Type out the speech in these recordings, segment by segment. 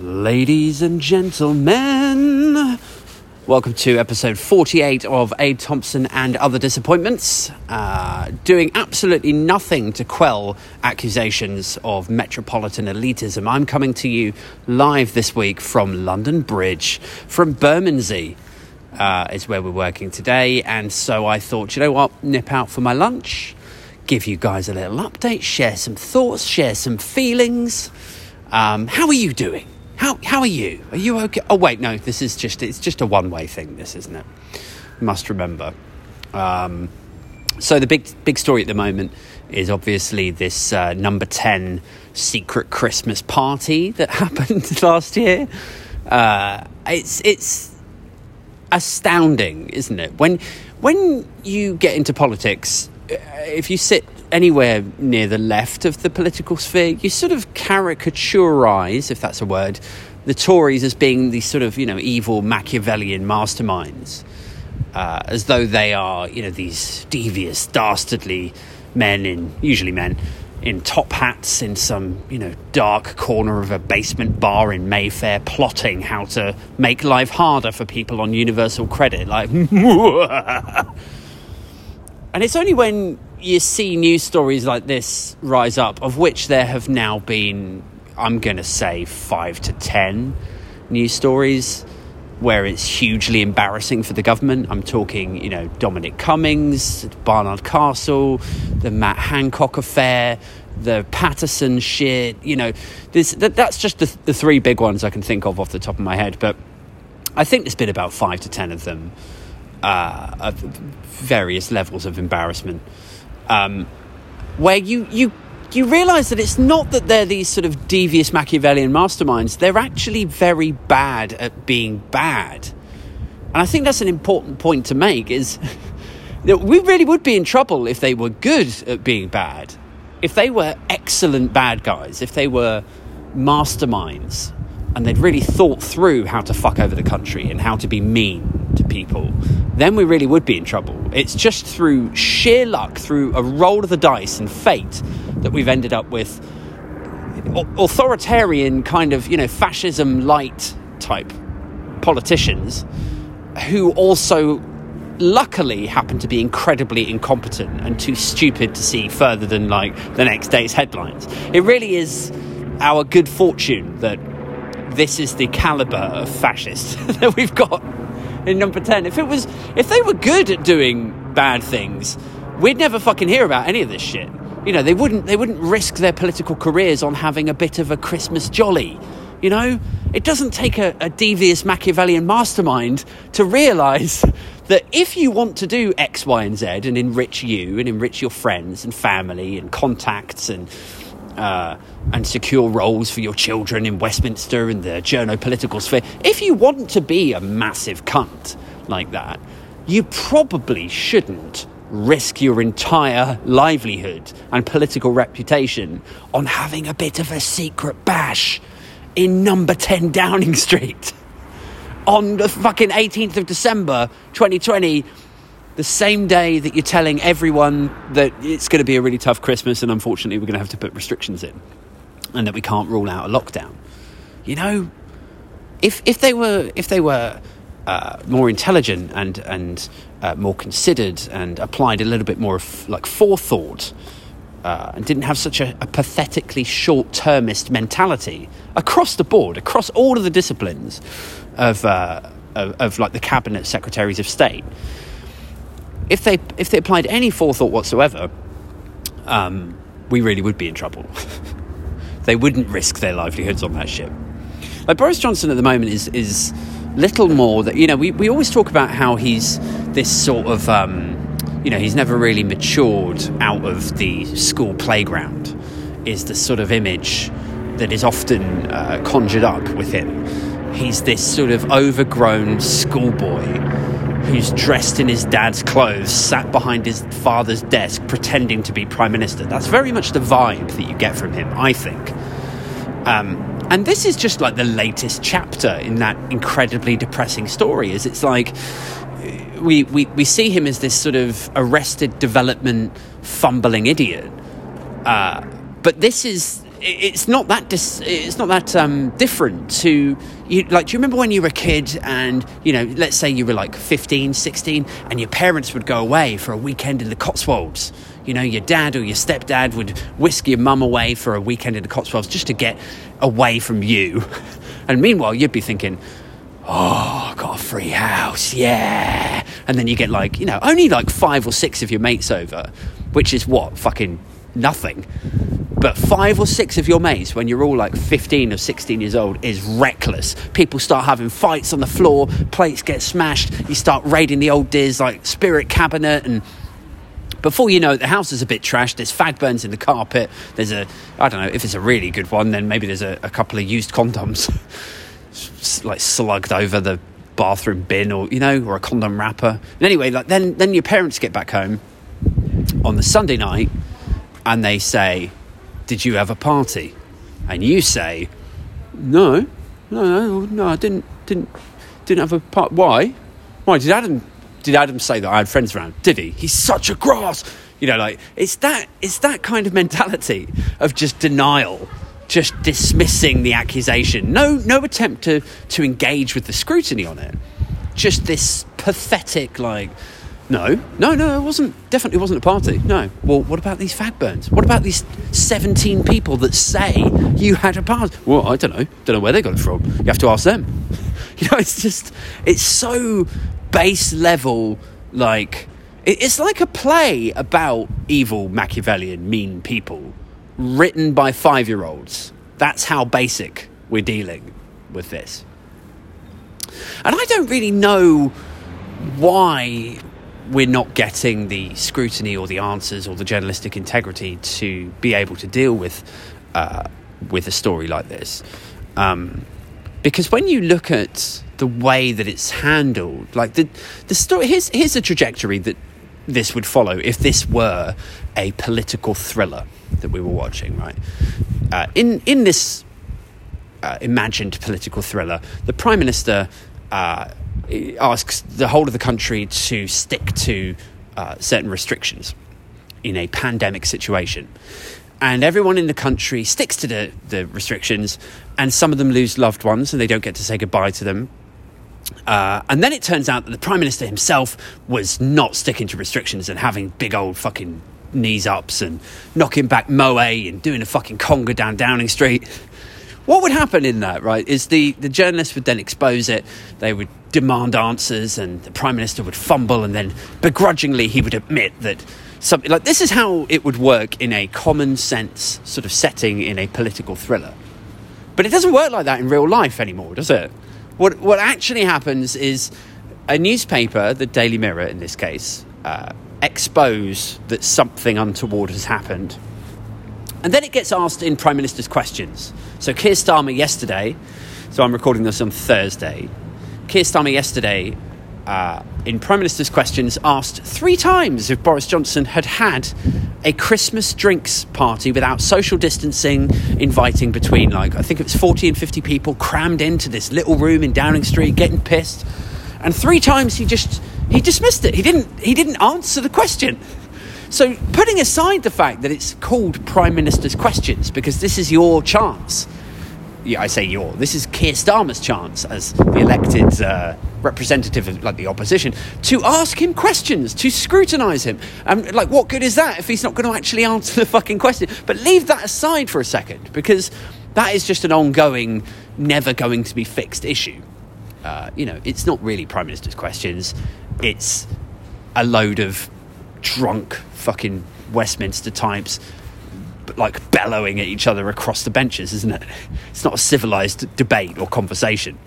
Ladies and gentlemen, welcome to episode 48 of Ed Thompson and Other Disappointments. Uh, doing absolutely nothing to quell accusations of metropolitan elitism. I'm coming to you live this week from London Bridge, from Bermondsey. Uh, is where we're working today, and so I thought, you know what, nip out for my lunch, give you guys a little update, share some thoughts, share some feelings. Um, how are you doing? How how are you? Are you okay? Oh wait, no. This is just it's just a one way thing. This isn't it? Must remember. Um, so the big big story at the moment is obviously this uh, number ten secret Christmas party that happened last year. Uh, it's it's astounding, isn't it? When when you get into politics, if you sit anywhere near the left of the political sphere, you sort of caricaturize, if that's a word, the Tories as being these sort of you know evil Machiavellian masterminds, uh, as though they are you know these devious, dastardly men in usually men in top hats in some you know dark corner of a basement bar in Mayfair, plotting how to make life harder for people on universal credit, like. and it's only when you see news stories like this rise up, of which there have now been, I'm going to say, five to ten news stories where it's hugely embarrassing for the government. I'm talking, you know, Dominic Cummings, Barnard Castle, the Matt Hancock affair, the Paterson shit. You know, this, that, that's just the, the three big ones I can think of off the top of my head. But I think there's been about five to ten of them, uh, various levels of embarrassment um, where you you you realise that it's not that they're these sort of devious Machiavellian masterminds. They're actually very bad at being bad, and I think that's an important point to make. Is that we really would be in trouble if they were good at being bad, if they were excellent bad guys, if they were masterminds and they'd really thought through how to fuck over the country and how to be mean people, then we really would be in trouble. It's just through sheer luck, through a roll of the dice and fate, that we've ended up with authoritarian kind of, you know, fascism light type politicians who also luckily happen to be incredibly incompetent and too stupid to see further than like the next day's headlines. It really is our good fortune that this is the caliber of fascist that we've got in number 10. If it was if they were good at doing bad things, we'd never fucking hear about any of this shit. You know, they wouldn't they wouldn't risk their political careers on having a bit of a Christmas jolly. You know, it doesn't take a, a devious Machiavellian mastermind to realize that if you want to do X, Y, and Z and enrich you and enrich your friends and family and contacts and uh, and secure roles for your children in Westminster and the journo political sphere, if you want to be a massive cunt like that, you probably shouldn't risk your entire livelihood and political reputation on having a bit of a secret bash in number 10 Downing Street on the fucking 18th of December 2020 the same day that you're telling everyone that it's going to be a really tough Christmas and unfortunately we're going to have to put restrictions in and that we can't rule out a lockdown. You know, if if they were if they were uh, more intelligent and and uh, more considered and applied a little bit more of, like forethought uh, and didn't have such a, a pathetically short-termist mentality across the board, across all of the disciplines of, uh, of, of like the cabinet secretaries of state if they if they applied any forethought whatsoever, um, we really would be in trouble. they wouldn't risk their livelihoods on that ship. Like Boris Johnson at the moment is is little more that you know we, we always talk about how he's this sort of um, you know he's never really matured out of the school playground is the sort of image that is often uh, conjured up with him. He's this sort of overgrown schoolboy who's dressed in his dad's clothes, sat behind his father's desk pretending to be prime minister. That's very much the vibe that you get from him, I think. Um, and this is just like the latest chapter in that incredibly depressing story. Is it's like we, we, we see him as this sort of arrested development fumbling idiot. Uh, but this is it's not that dis- it's not that um, different to you like do you remember when you were a kid and you know let's say you were like 15 16 and your parents would go away for a weekend in the Cotswolds you know your dad or your stepdad would whisk your mum away for a weekend in the Cotswolds just to get away from you and meanwhile you'd be thinking oh, got a free house, yeah. And then you get like, you know, only like five or six of your mates over, which is what? Fucking nothing. But five or six of your mates, when you're all like 15 or 16 years old, is reckless. People start having fights on the floor, plates get smashed, you start raiding the old Diz like spirit cabinet and before you know it, the house is a bit trashed. There's fag burns in the carpet. There's a, I don't know, if it's a really good one, then maybe there's a, a couple of used condoms like slugged over the bathroom bin or, you know, or a condom wrapper. And anyway, like then, then your parents get back home on the Sunday night and they say, Did you have a party? And you say, No, no, no, no, I didn't, didn't, didn't have a party. Why? Why did Adam? Did Adam say that I had friends around? Did he? He's such a grass. You know, like it's that it's that kind of mentality of just denial, just dismissing the accusation. No, no attempt to to engage with the scrutiny on it. Just this pathetic, like, no, no, no, it wasn't. Definitely wasn't a party. No. Well, what about these fag burns? What about these seventeen people that say you had a party? Well, I don't know. Don't know where they got it from. You have to ask them. You know, it's just it's so base level. Like it's like a play about evil Machiavellian mean people, written by five year olds. That's how basic we're dealing with this. And I don't really know why we're not getting the scrutiny or the answers or the journalistic integrity to be able to deal with uh, with a story like this. Um, because when you look at the way that it's handled, like the the story, here's here's a trajectory that this would follow if this were a political thriller that we were watching, right? Uh, in in this uh, imagined political thriller, the prime minister uh, asks the whole of the country to stick to uh, certain restrictions in a pandemic situation. And everyone in the country sticks to the, the restrictions, and some of them lose loved ones and they don't get to say goodbye to them. Uh, and then it turns out that the Prime Minister himself was not sticking to restrictions and having big old fucking knees ups and knocking back Moe and doing a fucking conga down Downing Street. What would happen in that, right, is the, the journalists would then expose it, they would demand answers, and the Prime Minister would fumble, and then begrudgingly he would admit that something like this is how it would work in a common sense sort of setting in a political thriller. But it doesn't work like that in real life anymore, does it? What, what actually happens is a newspaper, the Daily Mirror in this case, uh, expose that something untoward has happened. And then it gets asked in Prime Minister's questions. So Keir Starmer yesterday, so I'm recording this on Thursday, Keir Starmer yesterday uh, in Prime Minister's questions asked three times if Boris Johnson had had a Christmas drinks party without social distancing, inviting between like I think it was 40 and 50 people crammed into this little room in Downing Street, getting pissed. And three times he just he dismissed it. He didn't he didn't answer the question. So putting aside the fact that it's called Prime Minister's questions because this is your chance I say your. This is Keir Starmer's chance as the elected uh, representative of like the opposition to ask him questions, to scrutinise him. And like, what good is that if he's not going to actually answer the fucking question? But leave that aside for a second because that is just an ongoing, never going to be fixed issue. Uh, you know, it's not really Prime Minister's questions. It's a load of drunk fucking Westminster types like bellowing at each other across the benches, isn't it? It's not a civilized debate or conversation.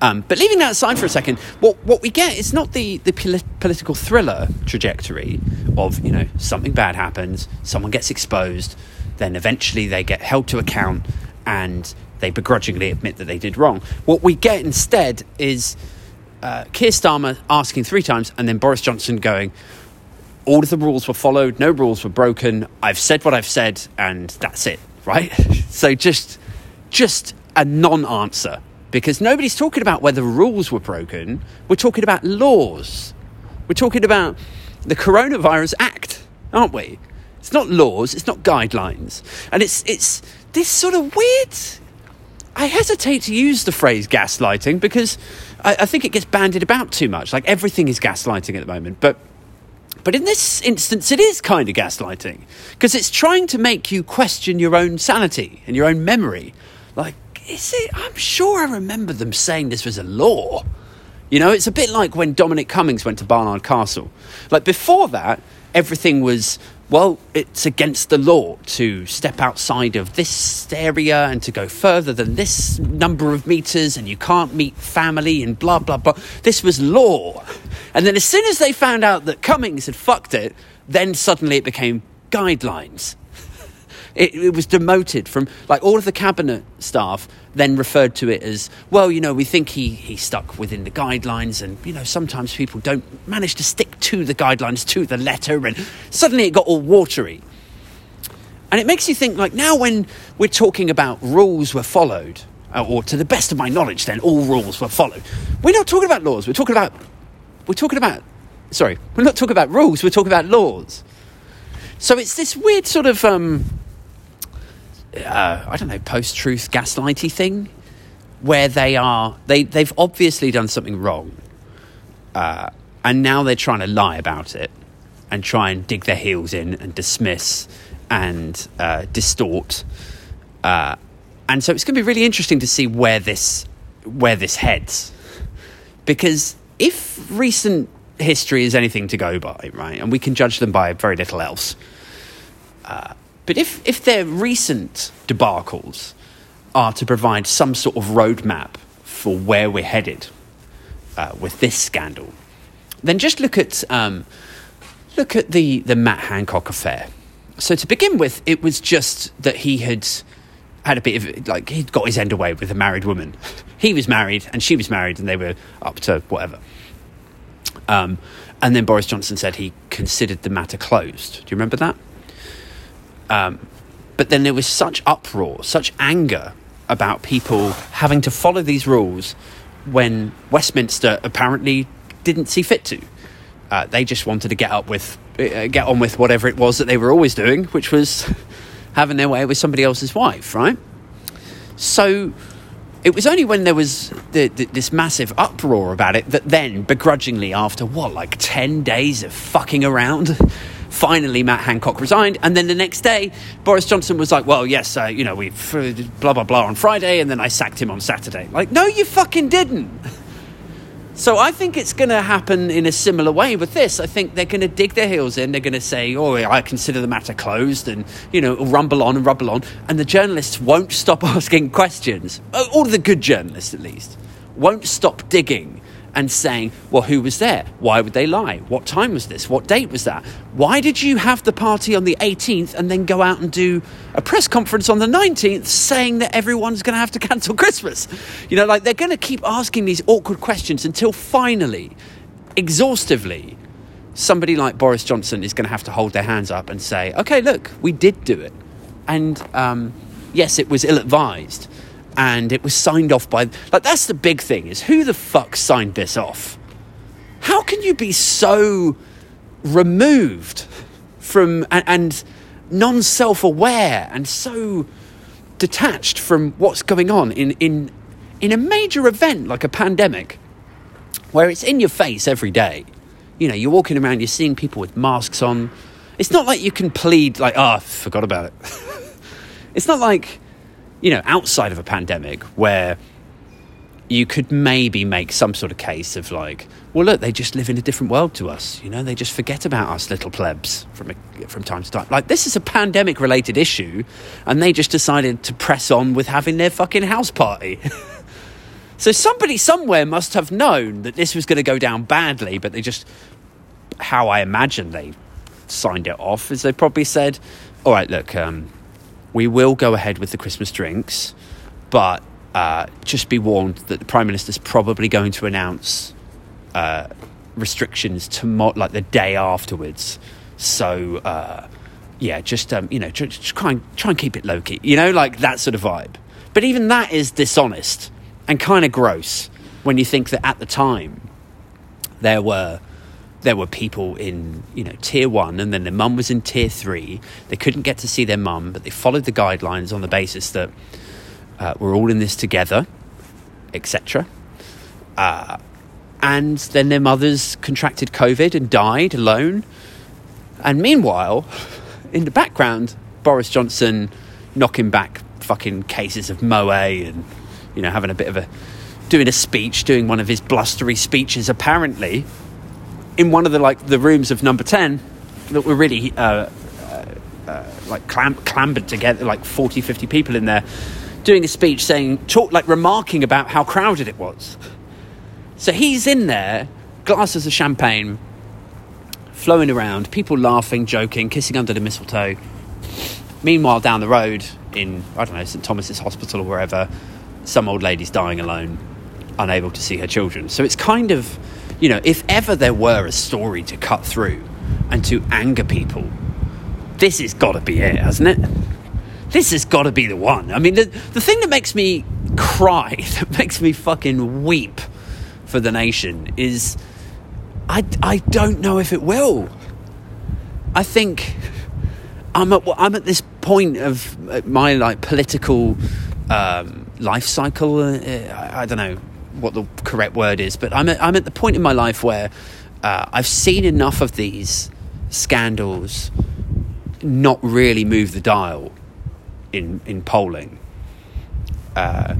Um, but leaving that aside for a second, what, what we get is not the, the poli- political thriller trajectory of, you know, something bad happens, someone gets exposed, then eventually they get held to account and they begrudgingly admit that they did wrong. What we get instead is uh, Keir Starmer asking three times and then Boris Johnson going, all of the rules were followed, no rules were broken. I've said what I've said, and that's it, right? so just, just a non-answer because nobody's talking about whether rules were broken. We're talking about laws. We're talking about the Coronavirus Act, aren't we? It's not laws. It's not guidelines. And it's it's this sort of weird. I hesitate to use the phrase gaslighting because I, I think it gets bandied about too much. Like everything is gaslighting at the moment, but but in this instance, it is kind of gaslighting because it's trying to make you question your own sanity and your own memory. Like, is it? I'm sure I remember them saying this was a law. You know, it's a bit like when Dominic Cummings went to Barnard Castle. Like, before that, everything was well, it's against the law to step outside of this area and to go further than this number of meters, and you can't meet family and blah, blah, blah. This was law. And then as soon as they found out that Cummings had fucked it, then suddenly it became guidelines. It, it, was demoted from like all of the cabinet staff then referred to it as well you know we think he he stuck within the guidelines and you know sometimes people don't manage to stick to the guidelines to the letter and suddenly it got all watery. And it makes you think like now when we're talking about rules were followed uh, or to the best of my knowledge then all rules were followed we're not talking about laws we're talking about we're talking about sorry we're not talking about rules we're talking about laws. So it's this weird sort of um, uh, I don't know, post truth gaslighty thing where they are, they, they've obviously done something wrong. Uh, and now they're trying to lie about it and try and dig their heels in and dismiss and uh, distort. Uh, and so it's going to be really interesting to see where this where this heads, because if recent history is anything to go by, right, and we can judge them by very little else, uh, but if, if their recent debacles are to provide some sort of roadmap for where we're headed uh, with this scandal, then just look at, um, look at the, the Matt Hancock affair. So to begin with, it was just that he had had a bit of like he'd got his end away with a married woman. He was married and she was married, and they were up to whatever. Um, and then Boris Johnson said he considered the matter closed. Do you remember that? Um, but then there was such uproar, such anger about people having to follow these rules when Westminster apparently didn't see fit to. Uh, they just wanted to get up with, uh, get on with whatever it was that they were always doing, which was having their way with somebody else's wife, right? So it was only when there was the, the, this massive uproar about it that then, begrudgingly, after what, like 10 days of fucking around, finally Matt Hancock resigned. And then the next day, Boris Johnson was like, well, yes, uh, you know, we blah, blah, blah on Friday, and then I sacked him on Saturday. Like, no, you fucking didn't. So I think it's going to happen in a similar way with this. I think they're going to dig their heels in. They're going to say, "Oh, I consider the matter closed," and you know, rumble on and rumble on. And the journalists won't stop asking questions. All the good journalists, at least, won't stop digging and saying, well, who was there? Why would they lie? What time was this? What date was that? Why did you have the party on the 18th and then go out and do a press conference on the 19th saying that everyone's going to have to cancel Christmas? You know, like they're going to keep asking these awkward questions until finally, exhaustively, somebody like Boris Johnson is going to have to hold their hands up and say, okay, look, we did do it. And um, yes, it was ill advised and it was signed off by like that's the big thing is who the fuck signed this off? How can you be so removed from and, and non-self-aware and so detached from what's going on in in in a major event like a pandemic where it's in your face every day? You know you're walking around you're seeing people with masks on. It's not like you can plead like oh I forgot about it. It's not like you know, outside of a pandemic where you could maybe make some sort of case of like, well, look, they just live in a different world to us. You know, they just forget about us little plebs from from time to time. Like this is a pandemic related issue, and they just decided to press on with having their fucking house party. so somebody somewhere must have known that this was going to go down badly, but they just, how I imagine they signed it off is they probably said, all right, look. Um, we will go ahead with the Christmas drinks, but uh, just be warned that the Prime Minister's probably going to announce uh, restrictions tomorrow, like the day afterwards. So, uh, yeah, just um, you know, just try and try and keep it low key. You know, like that sort of vibe. But even that is dishonest and kind of gross when you think that at the time there were there were people in you know tier one and then their mum was in tier three. They couldn't get to see their mum but they followed the guidelines on the basis that uh, we're all in this together etc uh, and then their mothers contracted covid and died alone. And meanwhile in the background boris johnson knocking back fucking cases of moe and you know having a bit of a doing a speech doing one of his blustery speeches apparently in one of the like the rooms of number 10 that were really uh, uh, like clam- clambered together like 40 50 people in there doing a speech saying talk like remarking about how crowded it was. So he's in there glasses of champagne flowing around people laughing joking kissing under the mistletoe. Meanwhile down the road in i don't know st thomas's hospital or wherever some old lady's dying alone unable to see her children. So it's kind of you know, if ever there were a story to cut through and to anger people, this has got to be it, hasn't it? This has got to be the one. I mean, the, the thing that makes me cry, that makes me fucking weep for the nation is I, I don't know if it will. I think I'm at, I'm at this point of my like political um, life cycle. Uh, I, I don't know what the correct word is, but I'm at, I'm at the point in my life where uh, I've seen enough of these scandals not really move the dial in in polling. Uh,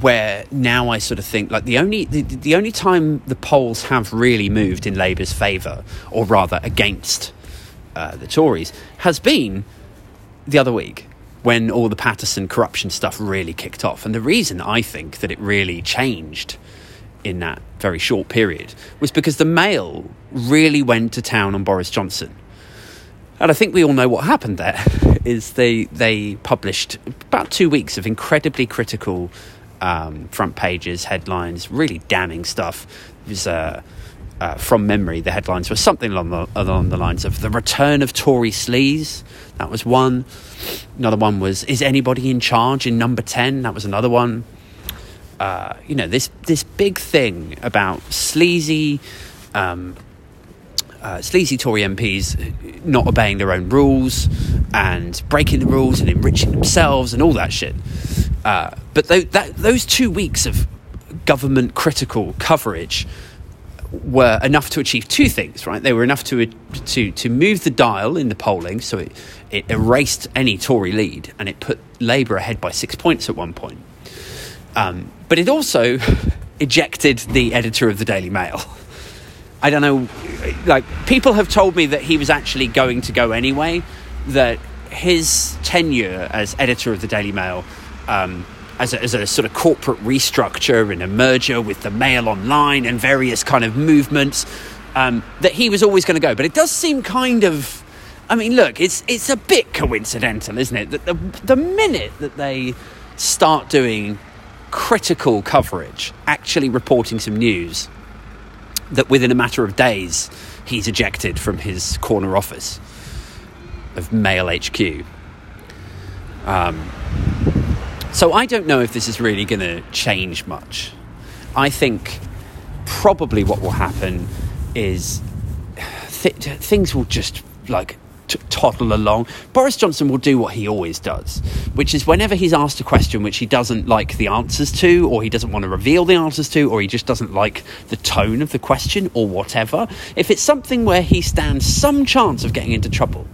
where now I sort of think like the only the, the only time the polls have really moved in Labour's favour, or rather against uh, the Tories, has been the other week when all the Paterson corruption stuff really kicked off. And the reason I think that it really changed in that very short period was because the Mail really went to town on Boris Johnson. And I think we all know what happened there is they they published about two weeks of incredibly critical um, front pages, headlines, really damning stuff. It was uh, uh, from memory, the headlines were something along the, along the lines of the return of Tory sleaze. That was one. Another one was is anybody in charge in number ten? That was another one. Uh, you know this this big thing about sleazy. Um, uh, sleazy Tory MPs not obeying their own rules and breaking the rules and enriching themselves and all that shit. Uh, but th- that, those two weeks of government critical coverage were enough to achieve two things, right? They were enough to to to move the dial in the polling, so it, it erased any Tory lead and it put Labour ahead by six points at one point. Um, but it also ejected the editor of the Daily Mail. I don't know, like people have told me that he was actually going to go anyway. That his tenure as editor of the Daily Mail. Um, as a, as a sort of corporate restructure and a merger with the Mail Online and various kind of movements, um, that he was always going to go. But it does seem kind of. I mean, look, it's it's a bit coincidental, isn't it? That the the minute that they start doing critical coverage, actually reporting some news, that within a matter of days he's ejected from his corner office of Mail HQ. Um, so I don't know if this is really going to change much. I think probably what will happen is th- things will just like t- toddle along. Boris Johnson will do what he always does, which is whenever he's asked a question which he doesn't like the answers to, or he doesn't want to reveal the answers to, or he just doesn't like the tone of the question, or whatever, if it's something where he stands some chance of getting into trouble,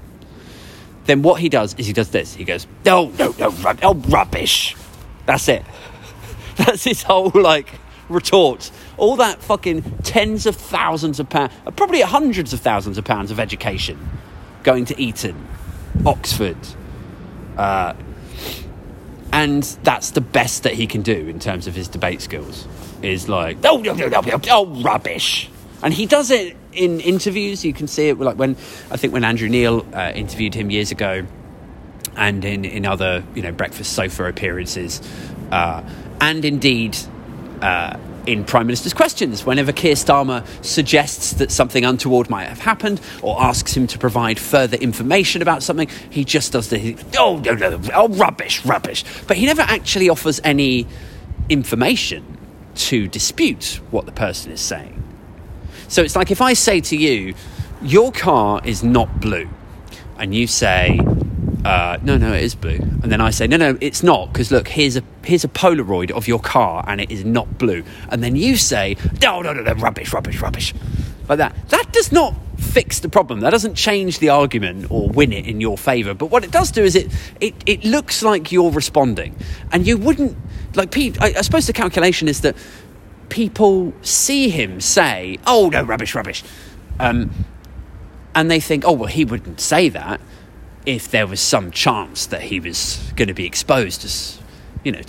then what he does is he does this. He goes, no, no, no, oh, rubbish. That's it. That's his whole, like, retort. All that fucking tens of thousands of pounds, uh, probably hundreds of thousands of pounds of education going to Eton, Oxford. Uh, and that's the best that he can do in terms of his debate skills. Is like, oh, no, no, no, no, oh, rubbish. And he does it in interviews. You can see it like when I think when Andrew Neil uh, interviewed him years ago, and in in other you know breakfast sofa appearances, uh, and indeed. Uh, in Prime Minister's questions, whenever Keir Starmer suggests that something untoward might have happened or asks him to provide further information about something, he just does the oh no no oh rubbish rubbish. But he never actually offers any information to dispute what the person is saying. So it's like if I say to you, your car is not blue, and you say, uh, no, no, it is blue. And then I say, no, no, it's not, because look, here's a here's a Polaroid of your car, and it is not blue. And then you say, no, no, no, no, rubbish, rubbish, rubbish, like that. That does not fix the problem. That doesn't change the argument or win it in your favour. But what it does do is it it, it looks like you're responding, and you wouldn't like. Pete, I, I suppose the calculation is that people see him say, "Oh no, rubbish, rubbish," um, and they think, "Oh well, he wouldn't say that." if there was some chance that he was going to be exposed as, you know,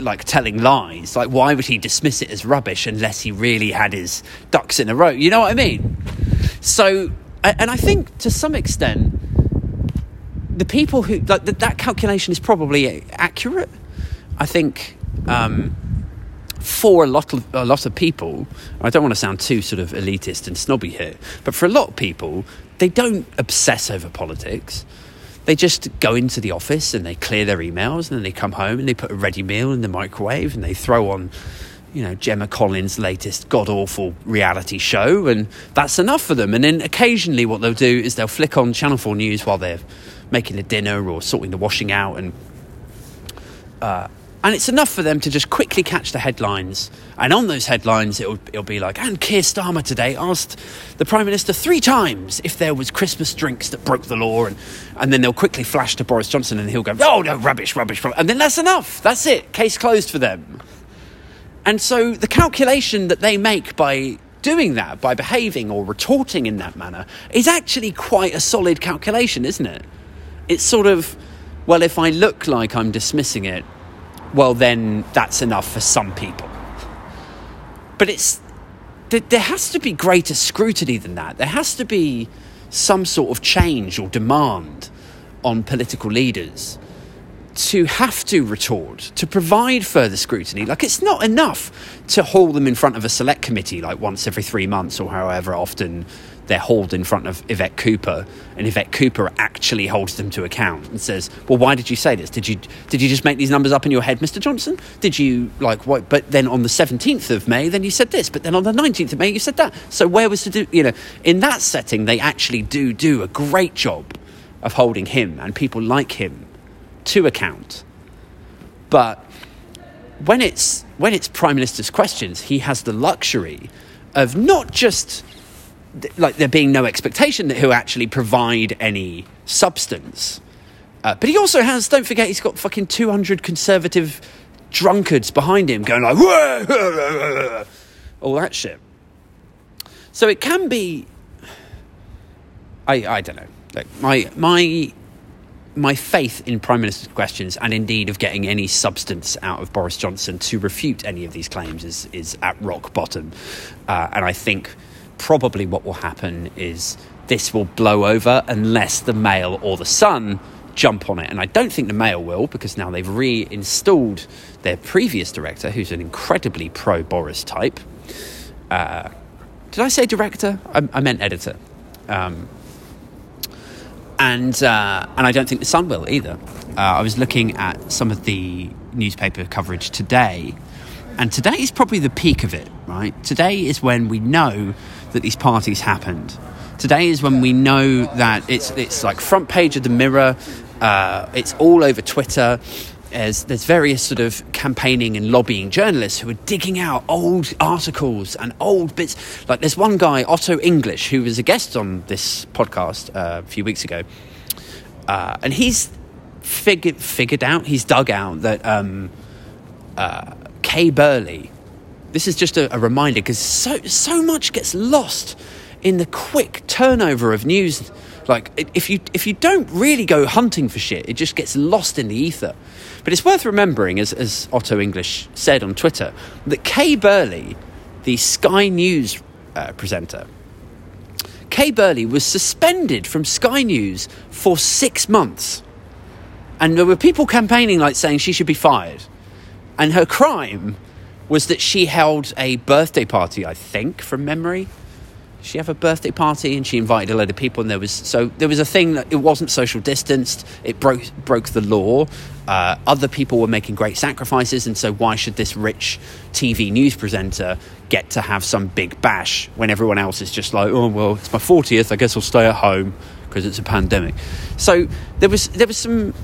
like telling lies. Like, why would he dismiss it as rubbish unless he really had his ducks in a row? You know what I mean? So, and I think to some extent, the people who like that calculation is probably accurate. I think um, for a lot of a lot of people, I don't want to sound too sort of elitist and snobby here, but for a lot of people, they don't obsess over politics they just go into the office and they clear their emails and then they come home and they put a ready meal in the microwave and they throw on you know Gemma Collins' latest god awful reality show, and that's enough for them. And then occasionally, what they'll do is they'll flick on Channel Four News while they're making the dinner or sorting the washing out, and uh, and it's enough for them to just quickly catch the headlines. And on those headlines, it'll, it'll be like, and Keir Starmer today asked the Prime Minister three times if there was Christmas drinks that broke the law. And, and then they'll quickly flash to Boris Johnson and he'll go, oh, no, rubbish, rubbish, rubbish. And then that's enough. That's it. Case closed for them. And so the calculation that they make by doing that, by behaving or retorting in that manner, is actually quite a solid calculation, isn't it? It's sort of, well, if I look like I'm dismissing it, well, then that's enough for some people. But it's there has to be greater scrutiny than that. There has to be some sort of change or demand on political leaders to have to retort, to provide further scrutiny. Like, it's not enough to haul them in front of a select committee like once every three months or however often they're hauled in front of Yvette Cooper, and Yvette Cooper actually holds them to account and says, "Well, why did you say this? Did you did you just make these numbers up in your head, Mr. Johnson? Did you like what? But then on the seventeenth of May, then you said this, but then on the nineteenth of May, you said that. So where was the do? You know, in that setting, they actually do do a great job of holding him and people like him to account, but." When it's when it's prime minister's questions, he has the luxury of not just like there being no expectation that he'll actually provide any substance. Uh, but he also has, don't forget, he's got fucking 200 conservative drunkards behind him going like, all that shit. So it can be, I, I don't know. Like my, my, my faith in Prime Minister's questions and indeed of getting any substance out of Boris Johnson to refute any of these claims is, is at rock bottom. Uh, and I think probably what will happen is this will blow over unless the Mail or the Sun jump on it. And I don't think the Mail will because now they've reinstalled their previous director, who's an incredibly pro Boris type. Uh, did I say director? I, I meant editor. Um, and uh, and I don't think the Sun will either. Uh, I was looking at some of the newspaper coverage today, and today is probably the peak of it. Right, today is when we know that these parties happened. Today is when we know that it's it's like front page of the Mirror. Uh, it's all over Twitter. As there's various sort of campaigning and lobbying journalists who are digging out old articles and old bits. Like there's one guy, Otto English, who was a guest on this podcast uh, a few weeks ago, uh, and he's figured figured out, he's dug out that um, uh, Kay Burley this is just a, a reminder because so so much gets lost in the quick turnover of news. Like if you if you don't really go hunting for shit, it just gets lost in the ether. But it's worth remembering, as, as Otto English said on Twitter, that Kay Burley, the Sky News uh, presenter, Kay Burley was suspended from Sky News for six months. And there were people campaigning like saying she should be fired. And her crime was that she held a birthday party, I think, from memory, she have a birthday party? And she invited a load of people and there was so there was a thing that it wasn't social distanced. It broke broke the law. Uh, other people were making great sacrifices and so why should this rich tv news presenter get to have some big bash when everyone else is just like oh well it's my 40th i guess i'll stay at home because it's a pandemic. So there was there was some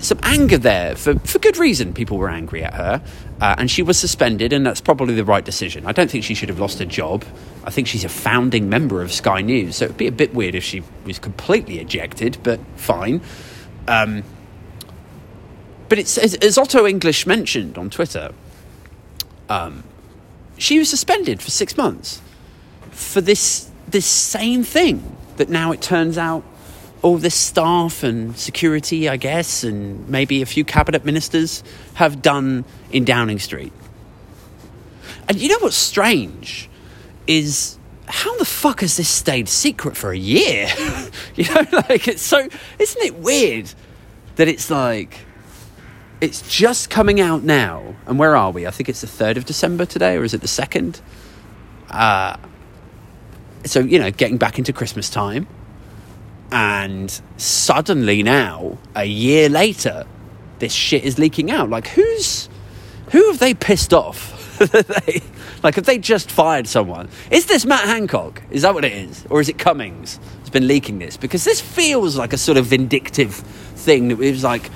some anger there for, for good reason. People were angry at her, uh, and she was suspended, and that's probably the right decision. I don't think she should have lost her job. I think she's a founding member of Sky News, so it'd be a bit weird if she was completely ejected, but fine. Um, but it's as, as, Otto English mentioned on Twitter. Um, she was suspended for six months for this this same thing that now it turns out all this staff and security, I guess, and maybe a few cabinet ministers have done in Downing Street. And you know what's strange is how the fuck has this stayed secret for a year? you know, like it's so, isn't it weird that it's like, it's just coming out now. And where are we? I think it's the 3rd of December today, or is it the 2nd? Uh, so, you know, getting back into Christmas time and suddenly now a year later this shit is leaking out. Like who's who have they pissed off? Like have they just fired someone? Is this matt hancock? Is that what it is? Or is it cummings has been leaking this? Because this feels like a sort of vindictive thing that was like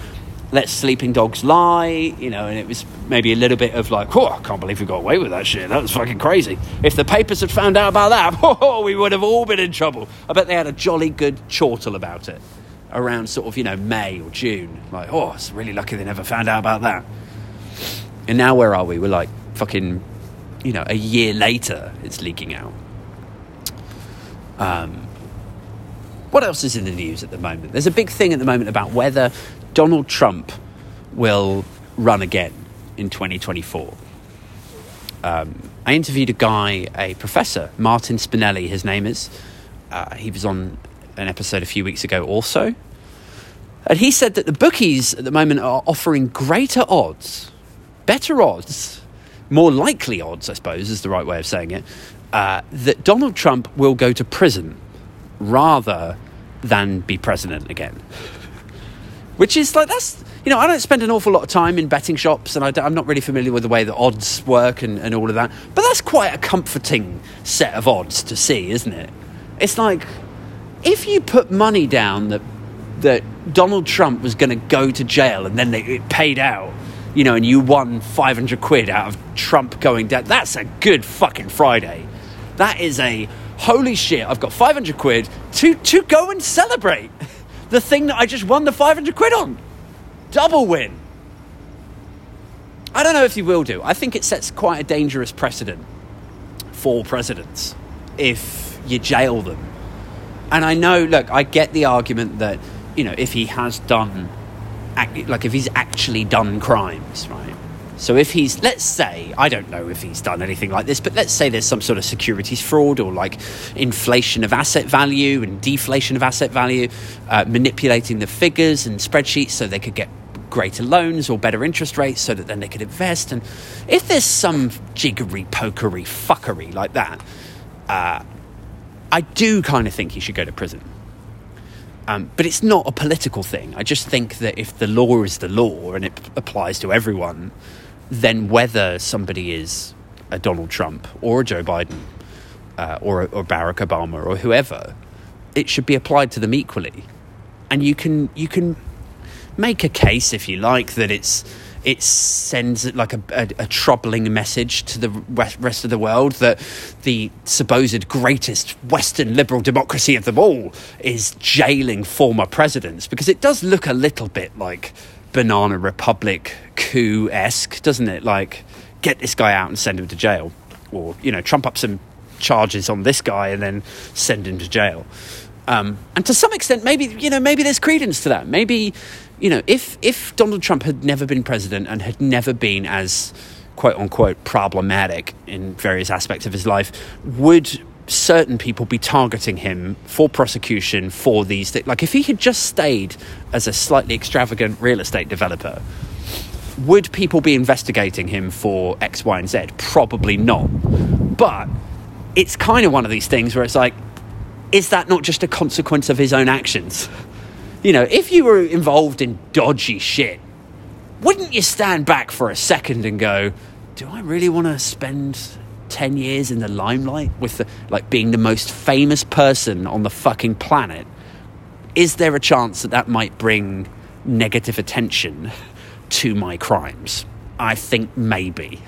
let sleeping dogs lie, you know, and it was maybe a little bit of like, oh, I can't believe we got away with that shit. That was fucking crazy. If the papers had found out about that, oh, we would have all been in trouble. I bet they had a jolly good chortle about it around sort of, you know, May or June. Like, oh, it's really lucky they never found out about that. And now where are we? We're like fucking, you know, a year later, it's leaking out. Um, what else is in the news at the moment? There's a big thing at the moment about whether Donald Trump will run again in 2024. Um, I interviewed a guy, a professor, Martin Spinelli, his name is. Uh, he was on an episode a few weeks ago also. And he said that the bookies at the moment are offering greater odds, better odds, more likely odds, I suppose is the right way of saying it, uh, that Donald Trump will go to prison rather than be president again which is like that's you know I don't spend an awful lot of time in betting shops, and I am not really familiar with the way the odds work and, and all of that. But that's quite a comforting set of odds to see, isn't it? It's like if you put money down that that Donald Trump was going to go to jail and then they, it paid out, you know, and you won 500 quid out of Trump going down. That's a good fucking Friday. That is a holy shit. I've got 500 quid to to go and celebrate the thing that I just won the 500 quid on. Double win. I don't know if you will do. I think it sets quite a dangerous precedent for presidents if you jail them. And I know, look, I get the argument that, you know, if he has done, like if he's actually done crimes, right? So if he's, let's say, I don't know if he's done anything like this, but let's say there's some sort of securities fraud or like inflation of asset value and deflation of asset value, uh, manipulating the figures and spreadsheets so they could get greater loans or better interest rates so that then they could invest. And if there's some jiggery pokery fuckery like that, uh, I do kind of think he should go to prison. Um, but it's not a political thing. I just think that if the law is the law and it applies to everyone, then whether somebody is a Donald Trump or a Joe Biden uh, or, or Barack Obama or whoever, it should be applied to them equally. And you can you can make a case if you like that it's it sends like a, a, a, troubling message to the rest of the world that the supposed greatest Western liberal democracy of them all is jailing former presidents because it does look a little bit like Banana Republic coup esque, doesn't it? Like, get this guy out and send him to jail, or you know, trump up some charges on this guy and then send him to jail. Um, and to some extent, maybe you know, maybe there's credence to that. Maybe you know, if if Donald Trump had never been president and had never been as quote unquote problematic in various aspects of his life, would certain people be targeting him for prosecution for these things. Like if he had just stayed as a slightly extravagant real estate developer, would people be investigating him for X, Y, and Z? Probably not. But it's kind of one of these things where it's like, is that not just a consequence of his own actions? You know, if you were involved in dodgy shit, wouldn't you stand back for a second and go, do I really want to spend 10 years in the limelight with the, like being the most famous person on the fucking planet? Is there a chance that that might bring negative attention to my crimes? I think maybe.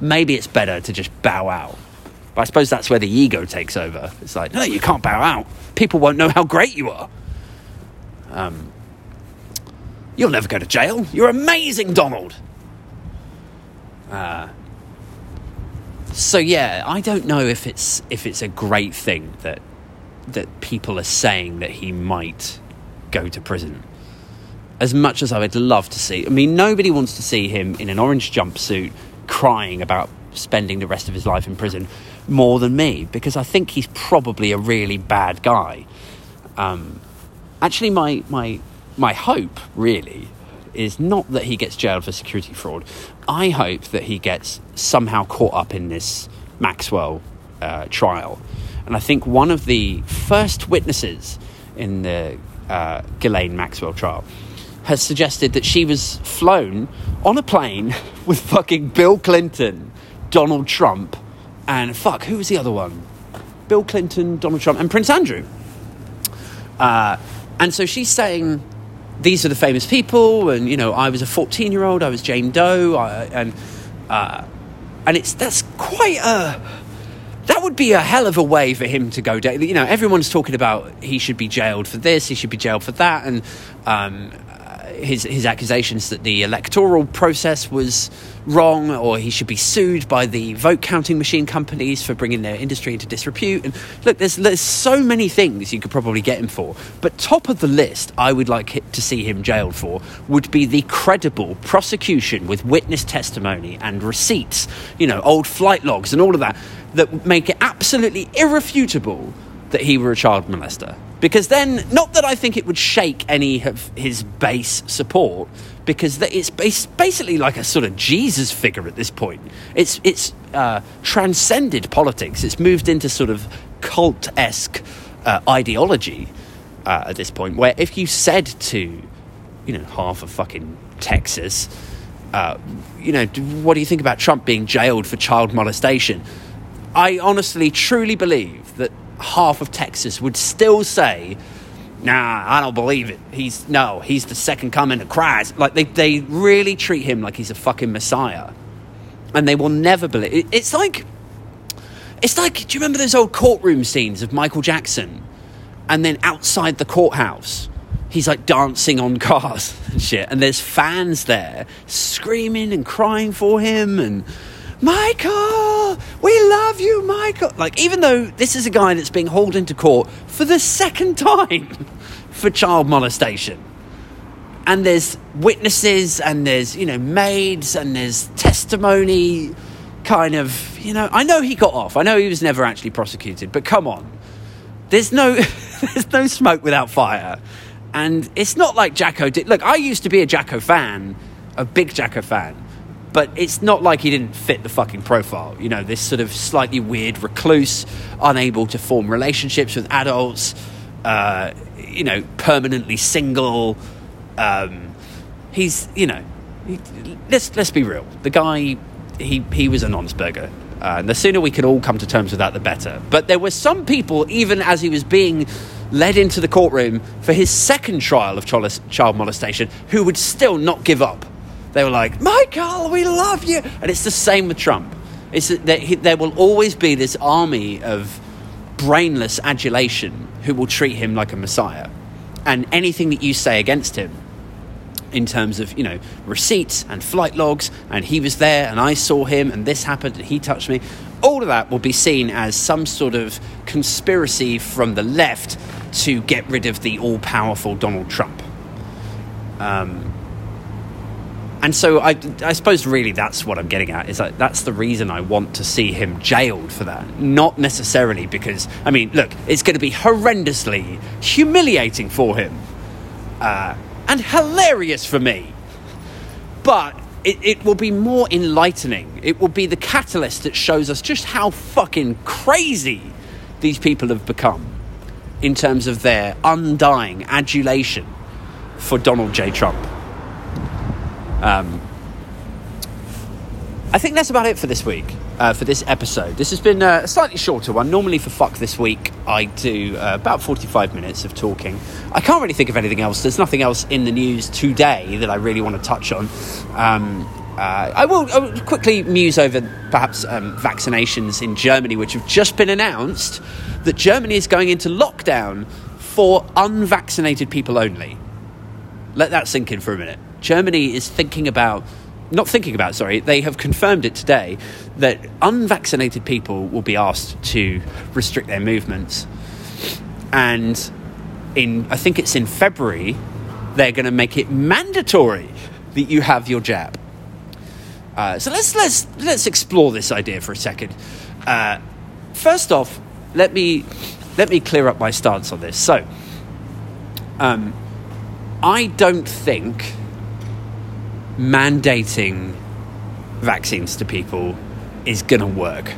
Maybe it's better to just bow out. But I suppose that's where the ego takes over. It's like, no, you can't bow out. People won't know how great you are. Um, you'll never go to jail. You're amazing, Donald. Uh, so yeah, I don't know if it's if it's a great thing that that people are saying that he might go to prison. As much as I would love to see, I mean, nobody wants to see him in an orange jumpsuit crying about spending the rest of his life in prison more than me because I think he's probably a really bad guy. Um, actually, my my my hope really is not that he gets jailed for security fraud. I hope that he gets somehow caught up in this Maxwell uh, trial. And I think one of the first witnesses in the uh, Ghislaine Maxwell trial has suggested that she was flown on a plane with fucking Bill Clinton, Donald Trump, and fuck, who was the other one? Bill Clinton, Donald Trump, and Prince Andrew. Uh, and so she's saying these are the famous people, and you know, I was a 14 year old, I was Jane Doe, I, and uh, and it's that's quite a that would be a hell of a way for him to go down. You know, everyone's talking about he should be jailed for this, he should be jailed for that, and um, his his accusations that the electoral process was wrong or he should be sued by the vote counting machine companies for bringing their industry into disrepute. And look there's there's so many things you could probably get him for but top of the list I would like to see him jailed for would be the credible prosecution with witness testimony and receipts you know old flight logs and all of that that make it absolutely irrefutable that he were a child molester because then, not that I think it would shake any of his base support, because it's basically like a sort of Jesus figure at this point. It's it's uh, transcended politics. It's moved into sort of cult esque uh, ideology uh, at this point. Where if you said to, you know, half of fucking Texas, uh, you know, what do you think about Trump being jailed for child molestation? I honestly, truly believe that half of Texas would still say, nah, I don't believe it. He's no, he's the second coming of Christ. Like they, they really treat him like he's a fucking messiah. And they will never believe it. It's like it's like, do you remember those old courtroom scenes of Michael Jackson? And then outside the courthouse, he's like dancing on cars and shit. And there's fans there screaming and crying for him and Michael, we love you, Michael. Like, even though this is a guy that's being hauled into court for the second time for child molestation. And there's witnesses, and there's, you know, maids, and there's testimony, kind of, you know. I know he got off. I know he was never actually prosecuted, but come on. There's no, there's no smoke without fire. And it's not like Jacko did. Look, I used to be a Jacko fan, a big Jacko fan but it's not like he didn't fit the fucking profile. You know, this sort of slightly weird recluse, unable to form relationships with adults, uh, you know, permanently single. Um, he's, you know, he, let's let's be real. The guy, he he was a honest burger. Uh, and the sooner we can all come to terms with that, the better. But there were some people, even as he was being led into the courtroom for his second trial of child molestation, who would still not give up they were like, Michael, we love you. And it's the same with Trump. It's that there will always be this army of brainless adulation who will treat him like a messiah. And anything that you say against him, in terms of, you know, receipts and flight logs, and he was there and I saw him and this happened and he touched me, all of that will be seen as some sort of conspiracy from the left to get rid of the all powerful Donald Trump. Um, and so I, I suppose really that's what I'm getting at is that that's the reason I want to see him jailed for that. Not necessarily because, I mean, look, it's going to be horrendously humiliating for him uh, and hilarious for me. But it, it will be more enlightening. It will be the catalyst that shows us just how fucking crazy these people have become in terms of their undying adulation for Donald J. Trump. Um, I think that's about it for this week, uh, for this episode. This has been uh, a slightly shorter one. Normally, for Fuck This Week, I do uh, about 45 minutes of talking. I can't really think of anything else. There's nothing else in the news today that I really want to touch on. Um, uh, I, will, I, will, quickly muse over perhaps um, vaccinations in Germany, which have just been announced that Germany is going into lockdown for unvaccinated people only. Let that sink in for a minute. Germany is thinking about, not thinking about, sorry, they have confirmed it today that unvaccinated people will be asked to restrict their movements. And in, I think it's in February, they're going to make it mandatory that you have your jab. Uh, so let's let's let's explore this idea for a second. Uh, first off, let me let me clear up my stance on this. So, um, I don't think mandating vaccines to people is going to work.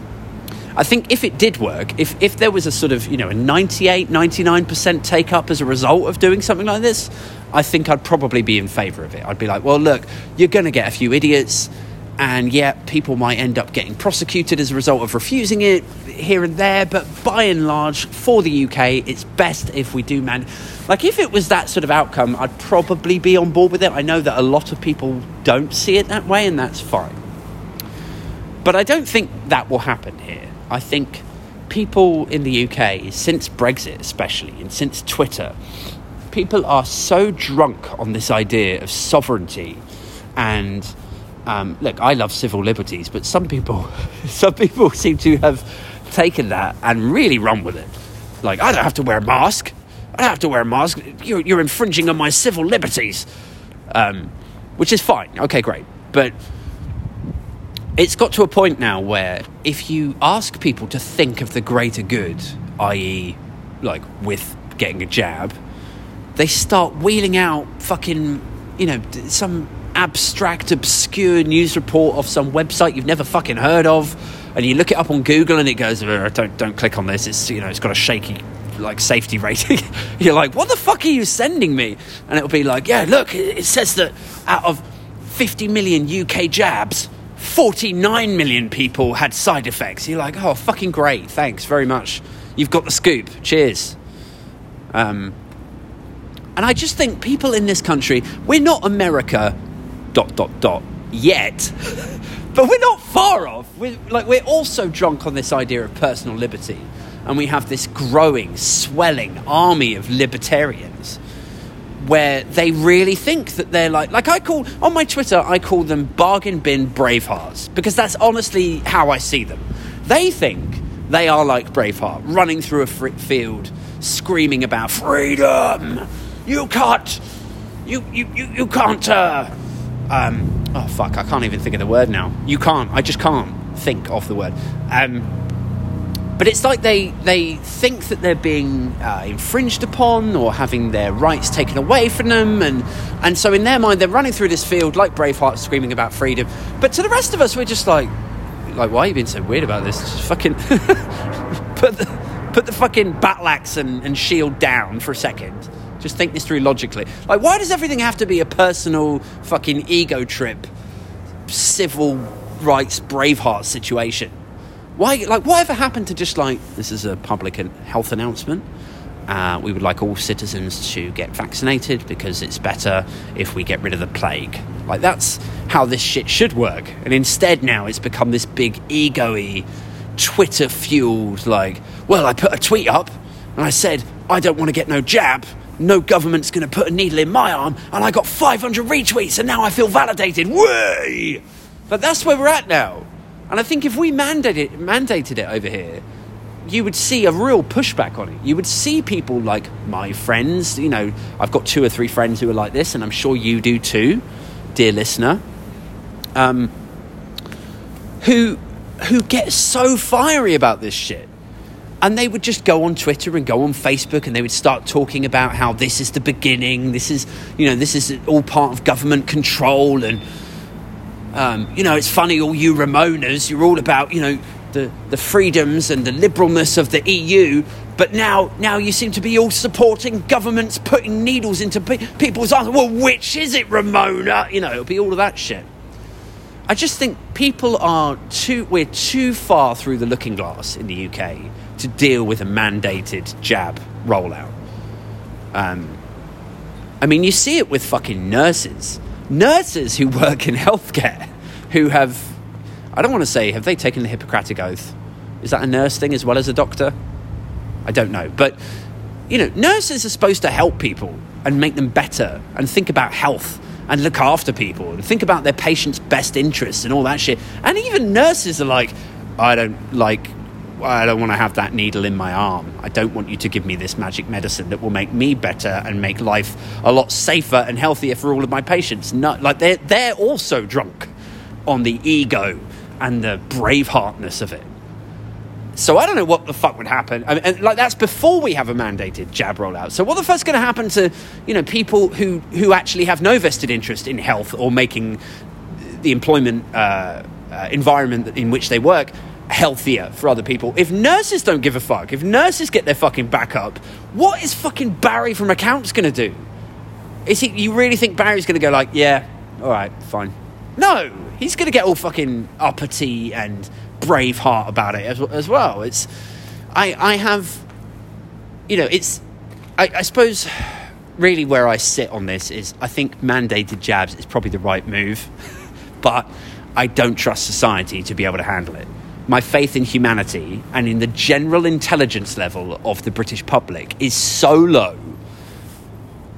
I think if it did work, if, if there was a sort of, you know, a 98, 99% take up as a result of doing something like this, I think I'd probably be in favour of it. I'd be like, well, look, you're going to get a few idiots and yet people might end up getting prosecuted as a result of refusing it here and there but by and large for the uk it's best if we do man like if it was that sort of outcome i'd probably be on board with it. I know that a lot of people don't see it that way and that's fine. But i don't think that will happen here. I think people in the uk since brexit especially and since twitter people are so drunk on this idea of sovereignty and um, look, I love civil liberties, but some people, some people seem to have taken that and really run with it. Like, I don't have to wear a mask. I don't have to wear a mask. You're, you're infringing on my civil liberties, um, which is fine. Okay, great, but it's got to a point now where if you ask people to think of the greater good, i.e., like with getting a jab, they start wheeling out fucking, you know, some abstract, obscure news report of some website you've never fucking heard of, and you look it up on Google and it goes, don't don't click on this. It's you know it's got a shaky like safety rating. You're like, what the fuck are you sending me? And it'll be like, yeah, look, it says that out of 50 million UK jabs, 49 million people had side effects. You're like, oh, fucking great, thanks very much. You've got the scoop. Cheers. Um, and I just think people in this country, we're not America dot dot dot yet. but we're not far off. We're, like we're also drunk on this idea of personal liberty, and we have this growing, swelling army of libertarians where they really think that they're like like I call on my Twitter I call them bargain bin bravehearts because that's honestly how I see them. They think they are like Braveheart running through a field screaming about freedom. You can't you you you, you can't uh, um, oh fuck, I can't even think of the word now. You can't. I just can't think of the word. Um, but it's like they they think that they're being uh, infringed upon or having their rights taken away from them, and and so in their mind they're running through this field like Braveheart, screaming about freedom. But to the rest of us, we're just like, like, why are you being so weird about this? Just fucking put the put the fucking battle axe and, and shield down for a second just think this through logically. Like, why does everything have to be a personal fucking ego trip, civil rights Braveheart situation? Why, like, whatever happened to just like, this is a public health announcement? Uh, we would like all citizens to get vaccinated because it's better if we get rid of the plague. Like, that's how this shit should work. And instead, now it's become this big ego y, Twitter fueled, like, well, I put a tweet up and I said, I don't want to get no jab no government's going to put a needle in my arm, and I got 500 retweets, and now I feel validated. Way! But that's where we're at now. And I think if we mandated it, mandated it over here, you would see a real pushback on it. You would see people like my friends, you know, I've got two or three friends who are like this, and I'm sure you do too, dear listener, um, who, who get so fiery about this shit and they would just go on Twitter and go on Facebook and they would start talking about how this is the beginning, this is, you know, this is all part of government control and um, you know, it's funny, all you Remoaners, you're all about, you know, the, the freedoms and the liberalness of the EU, but now, now you seem to be all supporting governments putting needles into pe- people's eyes. Well, which is it, Remoaner? You know, it'll be all of that shit. I just think people are too, we're too far through the looking glass in the UK to deal with a mandated jab rollout. Um, I mean, you see it with fucking nurses. Nurses who work in healthcare who have, I don't want to say, have they taken the Hippocratic Oath? Is that a nurse thing as well as a doctor? I don't know. But, you know, nurses are supposed to help people and make them better and think about health and look after people and think about their patients' best interests and all that shit. And even nurses are like, I don't like I don't want to have that needle in my arm. I don't want you to give me this magic medicine that will make me better and make life a lot safer and healthier for all of my patients. No, like they're they're also drunk on the ego and the braveheartness of it. So I don't know what the fuck would happen. I mean, and like that's before we have a mandated jab rollout. So what the fuck's going to happen to you know people who who actually have no vested interest in health or making the employment uh, uh, environment in which they work healthier for other people. If nurses don't give a fuck, if nurses get their fucking back up, what is fucking Barry from accounts going to do? Is he? You really think Barry's going to go like, yeah, all right, fine? No, he's going to get all fucking uppity and braveheart about it as, as well. It's, I, I have, you know, it's, I, I suppose, really where I sit on this is I think mandated jabs is probably the right move, but I don't trust society to be able to handle it my faith in humanity and in the general intelligence level of the British public is so low.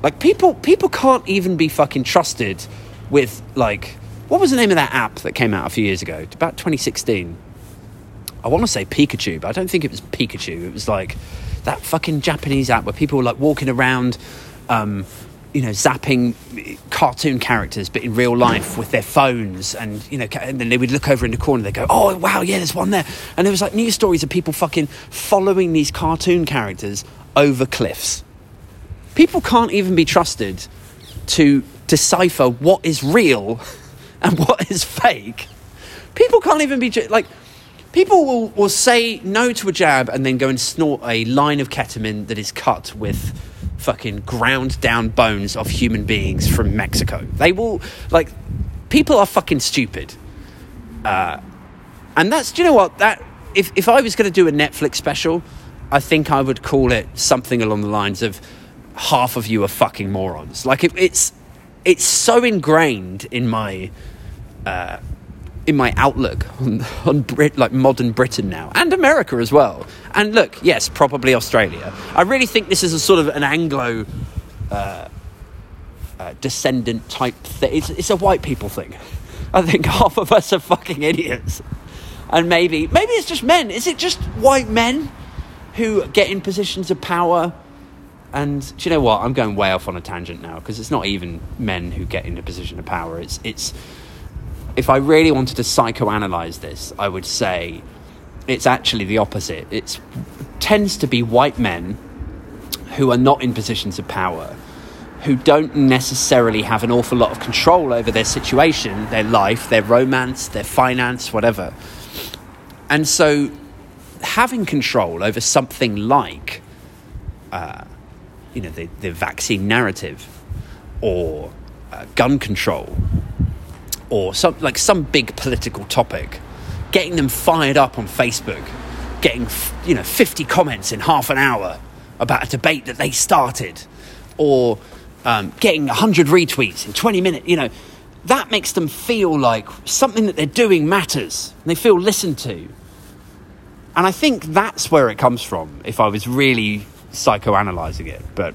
Like people people can't even be fucking trusted with like what was the name of that app that came out a few years ago? About 2016. I want to say Pikachu, but I don't think it was Pikachu. It was like that fucking Japanese app where people were like walking around um, you know, zapping cartoon characters, but in real life with their phones, and you know, and then they would look over in the corner. They go, "Oh, wow, yeah, there's one there." And there was like news stories of people fucking following these cartoon characters over cliffs. People can't even be trusted to decipher what is real and what is fake. People can't even be like. People will, will say no to a jab and then go and snort a line of ketamine that is cut with fucking ground down bones of human beings from Mexico. They will, like, people are fucking stupid. Uh, and that's, do you know what? That, if, if I was going to do a Netflix special, I think I would call it something along the lines of half of you are fucking morons. Like, it, it's, it's so ingrained in my, uh, in my outlook on, on Brit, like modern Britain now and America as well. And look, yes, probably Australia. I really think this is a sort of an Anglo uh, uh, descendant type thing. It's, it's a white people thing. I think half of us are fucking idiots. And maybe, maybe it's just men. Is it just white men who get in positions of power? And do you know what? I'm going way off on a tangent now because it's not even men who get a position of power. It's it's if I really wanted to psychoanalyze this, I would say it's actually the opposite. It tends to be white men who are not in positions of power, who don't necessarily have an awful lot of control over their situation, their life, their romance, their finance, whatever. And so having control over something like, uh, you know, the, the vaccine narrative or uh, gun control or some like some big political topic, getting them fired up on Facebook, getting you know 50 comments in half an hour about a debate that they started, or um, getting 100 retweets in 20 minutes, you know, that makes them feel like something that they're doing matters. And they feel listened to. And I think that's where it comes from, if I was really psychoanalyzing it. But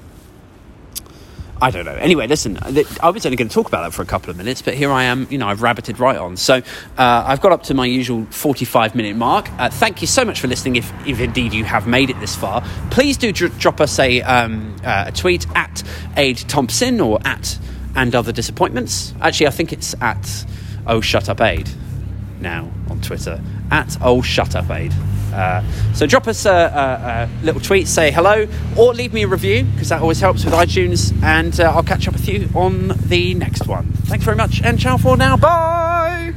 I don't know. Anyway, listen, I was only going to talk about that for a couple of minutes, but here I am. You know, I've rabbited right on. So uh, I've got up to my usual 45 minute mark. Uh, thank you so much for listening, if, if indeed you have made it this far. Please do dr- drop us a, um, uh, a tweet at Ed Thompson or at And Other Disappointments. Actually, I think it's at Oh Shut Up Ed now on Twitter. At Oh Shut Up Ed. Uh, so drop us a, a, a, little tweet, say hello, or leave me a review because that always helps with iTunes. And uh, I'll catch up with you on the next one. thanks very much, and ciao for now. Bye.